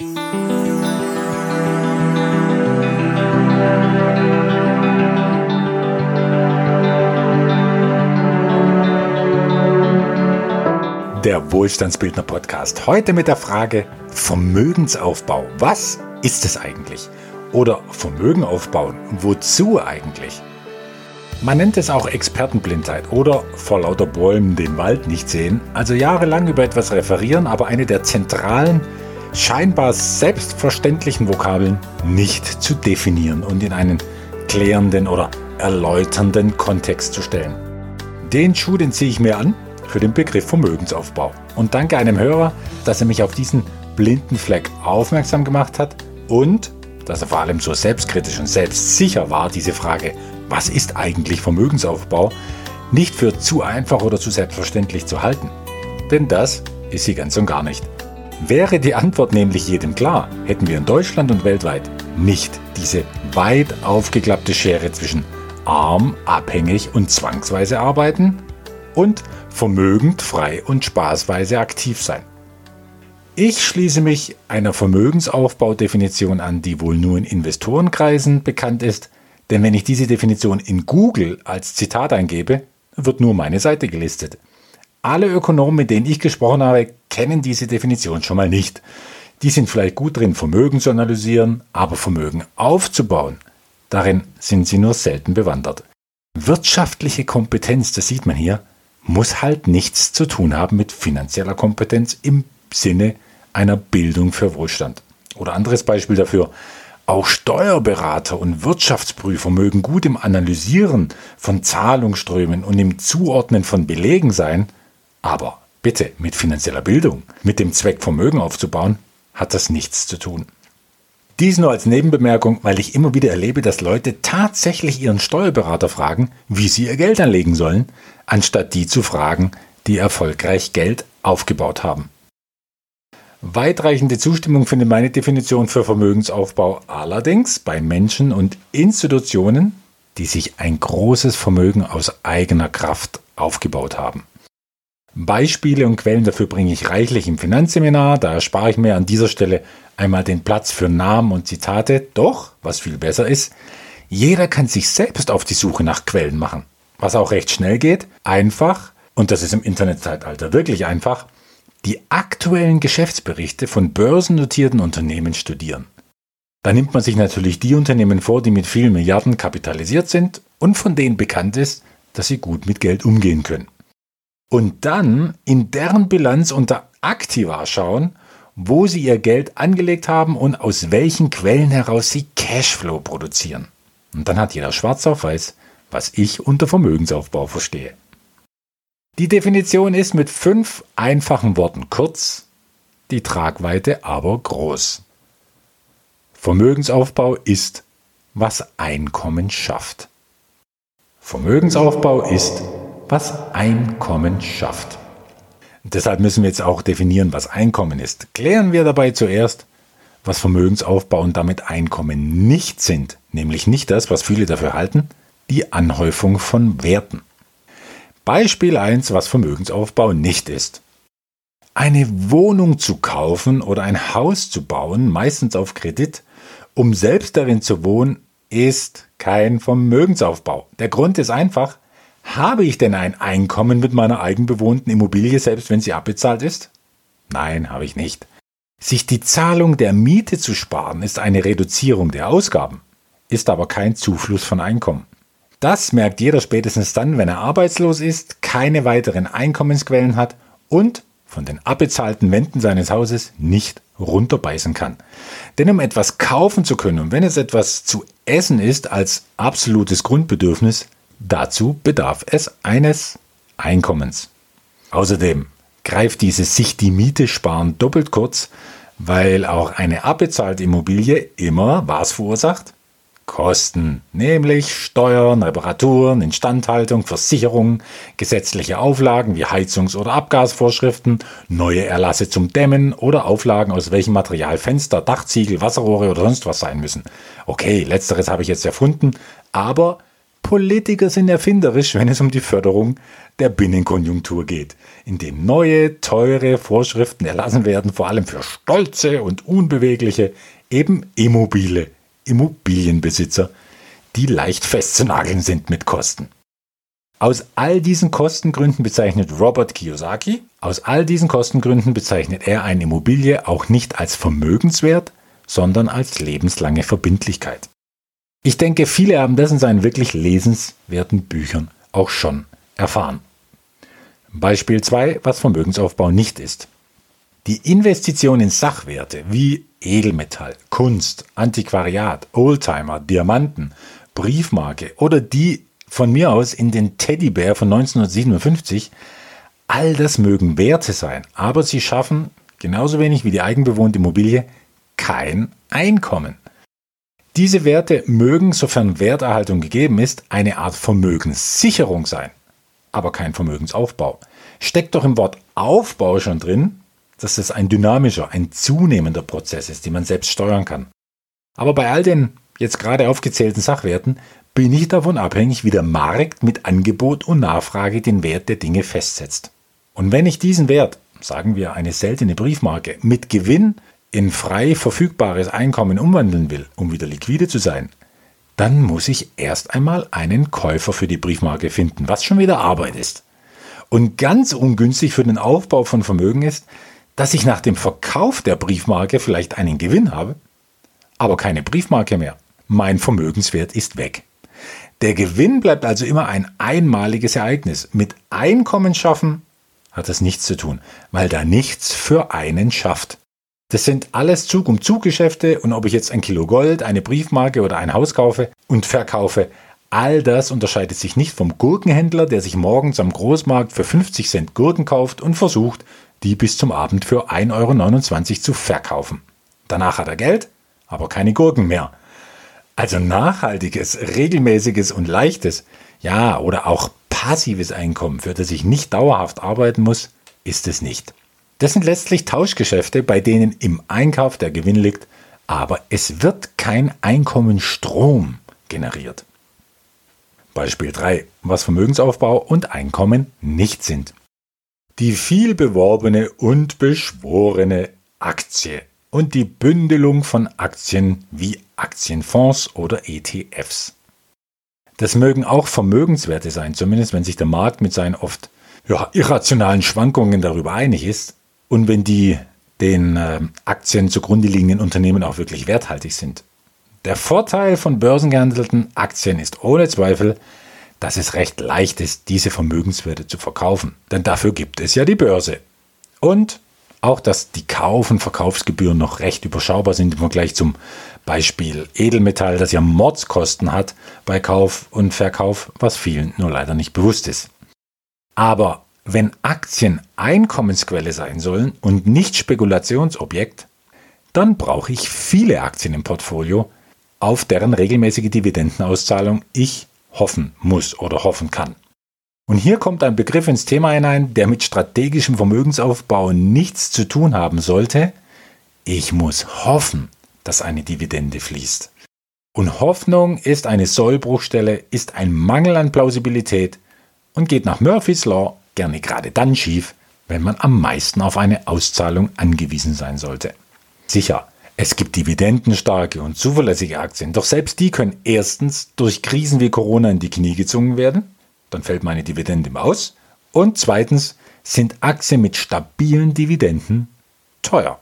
Der Wohlstandsbildner Podcast. Heute mit der Frage Vermögensaufbau. Was ist es eigentlich? Oder Vermögen aufbauen. Wozu eigentlich? Man nennt es auch Expertenblindheit oder vor lauter Bäumen den Wald nicht sehen. Also jahrelang über etwas referieren, aber eine der zentralen, scheinbar selbstverständlichen Vokabeln nicht zu definieren und in einen klärenden oder erläuternden Kontext zu stellen. Den Schuh, den ziehe ich mir an für den Begriff Vermögensaufbau. Und danke einem Hörer, dass er mich auf diesen blinden Fleck aufmerksam gemacht hat und dass er vor allem so selbstkritisch und selbstsicher war, diese Frage, was ist eigentlich Vermögensaufbau, nicht für zu einfach oder zu selbstverständlich zu halten. Denn das ist sie ganz und gar nicht. Wäre die Antwort nämlich jedem klar, hätten wir in Deutschland und weltweit nicht diese weit aufgeklappte Schere zwischen arm, abhängig und zwangsweise arbeiten und vermögend, frei und spaßweise aktiv sein. Ich schließe mich einer Vermögensaufbaudefinition an, die wohl nur in Investorenkreisen bekannt ist, denn wenn ich diese Definition in Google als Zitat eingebe, wird nur meine Seite gelistet. Alle Ökonomen, mit denen ich gesprochen habe, kennen diese Definition schon mal nicht. Die sind vielleicht gut drin, Vermögen zu analysieren, aber Vermögen aufzubauen, darin sind sie nur selten bewandert. Wirtschaftliche Kompetenz, das sieht man hier, muss halt nichts zu tun haben mit finanzieller Kompetenz im Sinne einer Bildung für Wohlstand. Oder anderes Beispiel dafür. Auch Steuerberater und Wirtschaftsprüfer mögen gut im Analysieren von Zahlungsströmen und im Zuordnen von Belegen sein, aber bitte mit finanzieller Bildung, mit dem Zweck Vermögen aufzubauen, hat das nichts zu tun. Dies nur als Nebenbemerkung, weil ich immer wieder erlebe, dass Leute tatsächlich ihren Steuerberater fragen, wie sie ihr Geld anlegen sollen, anstatt die zu fragen, die erfolgreich Geld aufgebaut haben. Weitreichende Zustimmung findet meine Definition für Vermögensaufbau allerdings bei Menschen und Institutionen, die sich ein großes Vermögen aus eigener Kraft aufgebaut haben. Beispiele und Quellen dafür bringe ich reichlich im Finanzseminar, da erspare ich mir an dieser Stelle einmal den Platz für Namen und Zitate, doch, was viel besser ist, jeder kann sich selbst auf die Suche nach Quellen machen. Was auch recht schnell geht, einfach, und das ist im Internetzeitalter wirklich einfach, die aktuellen Geschäftsberichte von börsennotierten Unternehmen studieren. Da nimmt man sich natürlich die Unternehmen vor, die mit vielen Milliarden kapitalisiert sind und von denen bekannt ist, dass sie gut mit Geld umgehen können und dann in deren Bilanz unter Aktiva schauen, wo sie ihr Geld angelegt haben und aus welchen Quellen heraus sie Cashflow produzieren. Und dann hat jeder schwarz auf weiß, was ich unter Vermögensaufbau verstehe. Die Definition ist mit fünf einfachen Worten kurz, die Tragweite aber groß. Vermögensaufbau ist, was Einkommen schafft. Vermögensaufbau ist, was Einkommen schafft. deshalb müssen wir jetzt auch definieren, was Einkommen ist. Klären wir dabei zuerst, was Vermögensaufbau und damit Einkommen nicht sind, nämlich nicht das, was viele dafür halten, die Anhäufung von Werten. Beispiel 1, was Vermögensaufbau nicht ist. Eine Wohnung zu kaufen oder ein Haus zu bauen, meistens auf Kredit, um selbst darin zu wohnen, ist kein Vermögensaufbau. Der Grund ist einfach, habe ich denn ein Einkommen mit meiner eigenbewohnten Immobilie, selbst wenn sie abbezahlt ist? Nein, habe ich nicht. Sich die Zahlung der Miete zu sparen, ist eine Reduzierung der Ausgaben, ist aber kein Zufluss von Einkommen. Das merkt jeder spätestens dann, wenn er arbeitslos ist, keine weiteren Einkommensquellen hat und von den abbezahlten Wänden seines Hauses nicht runterbeißen kann. Denn um etwas kaufen zu können und wenn es etwas zu essen ist als absolutes Grundbedürfnis, Dazu bedarf es eines Einkommens. Außerdem greift dieses sich die Miete sparen doppelt kurz, weil auch eine abbezahlte Immobilie immer was verursacht? Kosten, nämlich Steuern, Reparaturen, Instandhaltung, Versicherungen, gesetzliche Auflagen wie Heizungs- oder Abgasvorschriften, neue Erlasse zum Dämmen oder Auflagen, aus welchem Material Fenster, Dachziegel, Wasserrohre oder sonst was sein müssen. Okay, letzteres habe ich jetzt erfunden, aber Politiker sind erfinderisch, wenn es um die Förderung der Binnenkonjunktur geht, indem neue, teure Vorschriften erlassen werden, vor allem für stolze und unbewegliche, eben immobile Immobilienbesitzer, die leicht festzunageln sind mit Kosten. Aus all diesen Kostengründen bezeichnet Robert Kiyosaki, aus all diesen Kostengründen bezeichnet er eine Immobilie auch nicht als Vermögenswert, sondern als lebenslange Verbindlichkeit. Ich denke, viele haben das in seinen wirklich lesenswerten Büchern auch schon erfahren. Beispiel 2, was Vermögensaufbau nicht ist. Die Investition in Sachwerte wie Edelmetall, Kunst, Antiquariat, Oldtimer, Diamanten, Briefmarke oder die von mir aus in den Teddybär von 1957, all das mögen Werte sein, aber sie schaffen, genauso wenig wie die eigenbewohnte Immobilie, kein Einkommen. Diese Werte mögen, sofern Werterhaltung gegeben ist, eine Art Vermögenssicherung sein, aber kein Vermögensaufbau. Steckt doch im Wort Aufbau schon drin, dass es ein dynamischer, ein zunehmender Prozess ist, den man selbst steuern kann. Aber bei all den jetzt gerade aufgezählten Sachwerten bin ich davon abhängig, wie der Markt mit Angebot und Nachfrage den Wert der Dinge festsetzt. Und wenn ich diesen Wert, sagen wir eine seltene Briefmarke, mit Gewinn in frei verfügbares Einkommen umwandeln will, um wieder liquide zu sein, dann muss ich erst einmal einen Käufer für die Briefmarke finden, was schon wieder Arbeit ist. Und ganz ungünstig für den Aufbau von Vermögen ist, dass ich nach dem Verkauf der Briefmarke vielleicht einen Gewinn habe, aber keine Briefmarke mehr. Mein Vermögenswert ist weg. Der Gewinn bleibt also immer ein einmaliges Ereignis. Mit Einkommen schaffen hat das nichts zu tun, weil da nichts für einen schafft. Das sind alles Zug-um-Zug-Geschäfte und ob ich jetzt ein Kilo Gold, eine Briefmarke oder ein Haus kaufe und verkaufe, all das unterscheidet sich nicht vom Gurkenhändler, der sich morgens am Großmarkt für 50 Cent Gurken kauft und versucht, die bis zum Abend für 1,29 Euro zu verkaufen. Danach hat er Geld, aber keine Gurken mehr. Also nachhaltiges, regelmäßiges und leichtes, ja, oder auch passives Einkommen, für das ich nicht dauerhaft arbeiten muss, ist es nicht. Das sind letztlich Tauschgeschäfte, bei denen im Einkauf der Gewinn liegt, aber es wird kein Einkommenstrom generiert. Beispiel 3, was Vermögensaufbau und Einkommen nicht sind. Die viel beworbene und beschworene Aktie und die Bündelung von Aktien wie Aktienfonds oder ETFs. Das mögen auch Vermögenswerte sein, zumindest wenn sich der Markt mit seinen oft ja, irrationalen Schwankungen darüber einig ist und wenn die den äh, Aktien zugrunde liegenden Unternehmen auch wirklich werthaltig sind. Der Vorteil von börsengehandelten Aktien ist ohne Zweifel, dass es recht leicht ist, diese Vermögenswerte zu verkaufen. Denn dafür gibt es ja die Börse. Und auch, dass die Kauf- und Verkaufsgebühren noch recht überschaubar sind im Vergleich zum Beispiel Edelmetall, das ja Mordskosten hat bei Kauf und Verkauf, was vielen nur leider nicht bewusst ist. Aber wenn Aktien Einkommensquelle sein sollen und nicht Spekulationsobjekt, dann brauche ich viele Aktien im Portfolio, auf deren regelmäßige Dividendenauszahlung ich hoffen muss oder hoffen kann. Und hier kommt ein Begriff ins Thema hinein, der mit strategischem Vermögensaufbau nichts zu tun haben sollte. Ich muss hoffen, dass eine Dividende fließt. Und Hoffnung ist eine Sollbruchstelle, ist ein Mangel an Plausibilität und geht nach Murphy's Law gerne gerade dann schief, wenn man am meisten auf eine Auszahlung angewiesen sein sollte. Sicher, es gibt dividendenstarke und zuverlässige Aktien, doch selbst die können erstens durch Krisen wie Corona in die Knie gezwungen werden dann fällt meine Dividende im Aus. Und zweitens sind Aktien mit stabilen Dividenden teuer,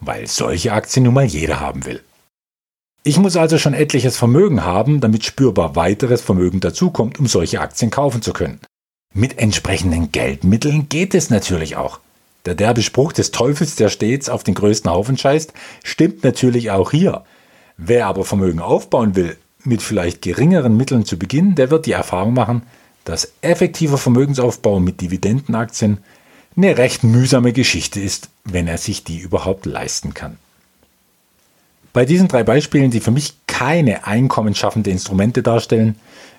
weil solche Aktien nun mal jeder haben will. Ich muss also schon etliches Vermögen haben, damit spürbar weiteres Vermögen dazukommt, um solche Aktien kaufen zu können. Mit entsprechenden Geldmitteln geht es natürlich auch. Der derbe Spruch des Teufels, der stets auf den größten Haufen scheißt, stimmt natürlich auch hier. Wer aber Vermögen aufbauen will, mit vielleicht geringeren Mitteln zu beginnen, der wird die Erfahrung machen, dass effektiver Vermögensaufbau mit Dividendenaktien eine recht mühsame Geschichte ist, wenn er sich die überhaupt leisten kann. Bei diesen drei Beispielen, die für mich keine einkommensschaffende Instrumente darstellen,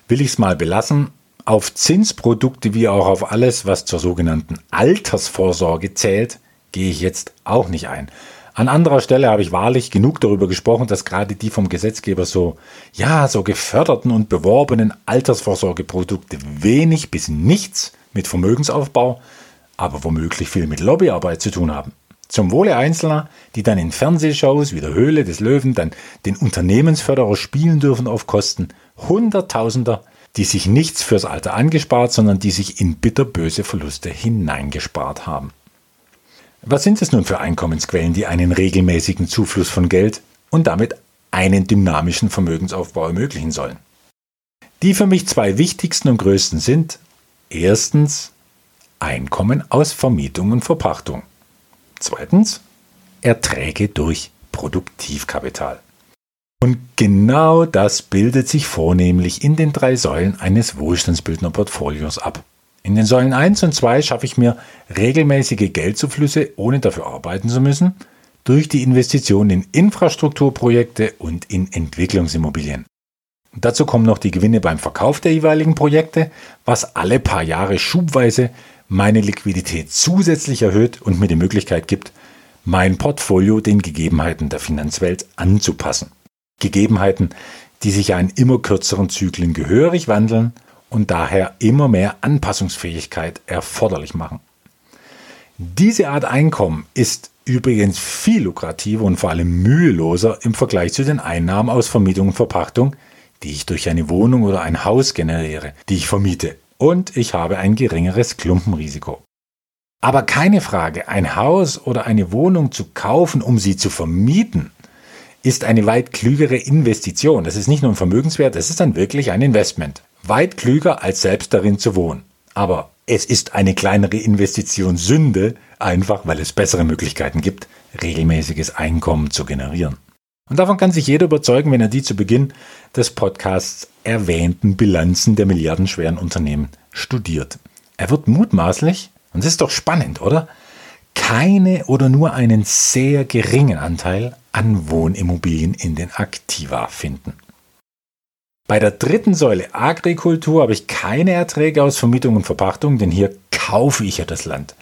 will ich es mal belassen. Auf Zinsprodukte wie auch auf alles, was zur sogenannten Altersvorsorge zählt, gehe ich jetzt auch nicht ein. An anderer Stelle habe ich wahrlich genug darüber gesprochen, dass gerade die vom Gesetzgeber so, ja, so geförderten und beworbenen Altersvorsorgeprodukte wenig bis nichts mit Vermögensaufbau, aber womöglich viel mit Lobbyarbeit zu tun haben. Zum Wohle Einzelner, die dann in Fernsehshows wie der Höhle des Löwen dann den Unternehmensförderer spielen dürfen auf Kosten Hunderttausender, die sich nichts fürs Alter angespart, sondern die sich in bitterböse Verluste hineingespart haben. Was sind es nun für Einkommensquellen, die einen regelmäßigen Zufluss von Geld und damit einen dynamischen Vermögensaufbau ermöglichen sollen? Die für mich zwei wichtigsten und größten sind erstens Einkommen aus Vermietung und Verpachtung. Zweitens Erträge durch Produktivkapital. Und genau das bildet sich vornehmlich in den drei Säulen eines Wohlstandsbildner-Portfolios ab. In den Säulen 1 und 2 schaffe ich mir regelmäßige Geldzuflüsse, ohne dafür arbeiten zu müssen, durch die Investition in Infrastrukturprojekte und in Entwicklungsimmobilien. dazu kommen noch die Gewinne beim Verkauf der jeweiligen Projekte, was alle paar Jahre schubweise meine Liquidität zusätzlich erhöht und mir die Möglichkeit gibt, mein Portfolio den Gegebenheiten der Finanzwelt anzupassen. Gegebenheiten, die sich ja in immer kürzeren Zyklen gehörig wandeln und daher immer mehr Anpassungsfähigkeit erforderlich machen. Diese Art Einkommen ist übrigens viel lukrativer und vor allem müheloser im Vergleich zu den Einnahmen aus Vermietung und Verpachtung, die ich durch eine Wohnung oder ein Haus generiere, die ich vermiete. Und ich habe ein geringeres Klumpenrisiko. Aber keine Frage, ein Haus oder eine Wohnung zu kaufen, um sie zu vermieten, ist eine weit klügere Investition. Das ist nicht nur ein Vermögenswert, das ist dann wirklich ein Investment. Weit klüger, als selbst darin zu wohnen. Aber es ist eine kleinere Investition Sünde, einfach weil es bessere Möglichkeiten gibt, regelmäßiges Einkommen zu generieren. Und davon kann sich jeder überzeugen, wenn er die zu Beginn des Podcasts erwähnten Bilanzen der milliardenschweren Unternehmen studiert. Er wird mutmaßlich, und das ist doch spannend, oder? Keine oder nur einen sehr geringen Anteil an Wohnimmobilien in den Aktiva finden. Bei der dritten Säule Agrikultur habe ich keine Erträge aus Vermietung und Verpachtung, denn hier kaufe ich ja das Land.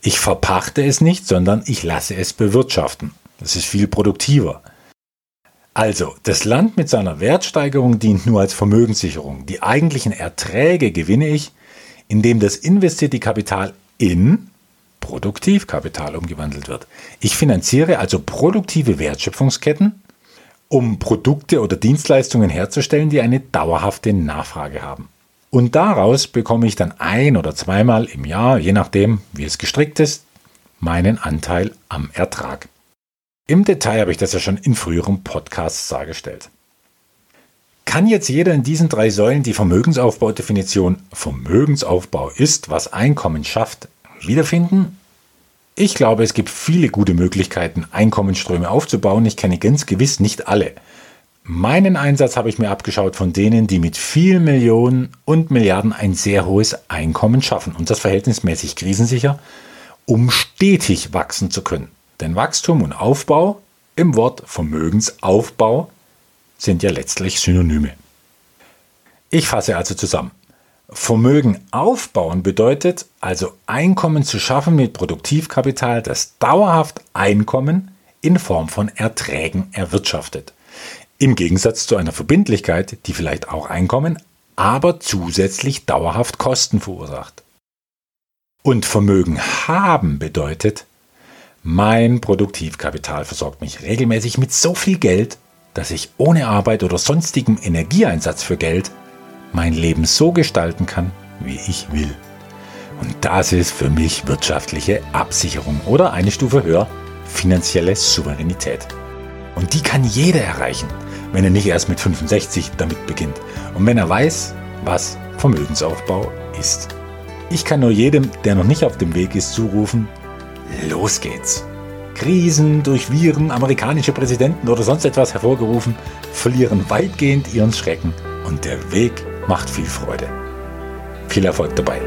Ich verpachte es nicht, sondern ich lasse es bewirtschaften. Das ist viel produktiver. Also, das Land mit seiner Wertsteigerung dient nur als Vermögenssicherung. Die eigentlichen Erträge gewinne ich, indem das investierte Kapital in Produktivkapital umgewandelt wird. Ich finanziere also produktive Wertschöpfungsketten, um Produkte oder Dienstleistungen herzustellen, die eine dauerhafte Nachfrage haben. Und daraus bekomme ich dann ein oder zweimal im Jahr, je nachdem, wie es gestrickt ist, meinen Anteil am Ertrag. Im Detail habe ich das ja schon in früheren Podcasts dargestellt. Kann jetzt jeder in diesen drei Säulen die Vermögensaufbaudefinition Vermögensaufbau ist, was Einkommen schafft, wiederfinden? Ich glaube, es gibt viele gute Möglichkeiten, Einkommensströme aufzubauen. Ich kenne ganz gewiss nicht alle. Meinen Einsatz habe ich mir abgeschaut von denen, die mit vielen Millionen und Milliarden ein sehr hohes Einkommen schaffen und das verhältnismäßig krisensicher, um stetig wachsen zu können. Denn Wachstum und Aufbau im Wort Vermögensaufbau sind ja letztlich Synonyme. Ich fasse also zusammen. Vermögen aufbauen bedeutet also Einkommen zu schaffen mit Produktivkapital, das dauerhaft Einkommen in Form von Erträgen erwirtschaftet. Im Gegensatz zu einer Verbindlichkeit, die vielleicht auch Einkommen, aber zusätzlich dauerhaft Kosten verursacht. Und Vermögen haben bedeutet, mein Produktivkapital versorgt mich regelmäßig mit so viel Geld, dass ich ohne Arbeit oder sonstigem Energieeinsatz für Geld mein Leben so gestalten kann, wie ich will. Und das ist für mich wirtschaftliche Absicherung oder eine Stufe höher finanzielle Souveränität. Und die kann jeder erreichen, wenn er nicht erst mit 65 damit beginnt und wenn er weiß, was Vermögensaufbau ist. Ich kann nur jedem, der noch nicht auf dem Weg ist, zurufen, los geht's. Krisen durch Viren, amerikanische Präsidenten oder sonst etwas hervorgerufen, verlieren weitgehend ihren Schrecken und der Weg macht viel Freude. Viel Erfolg dabei.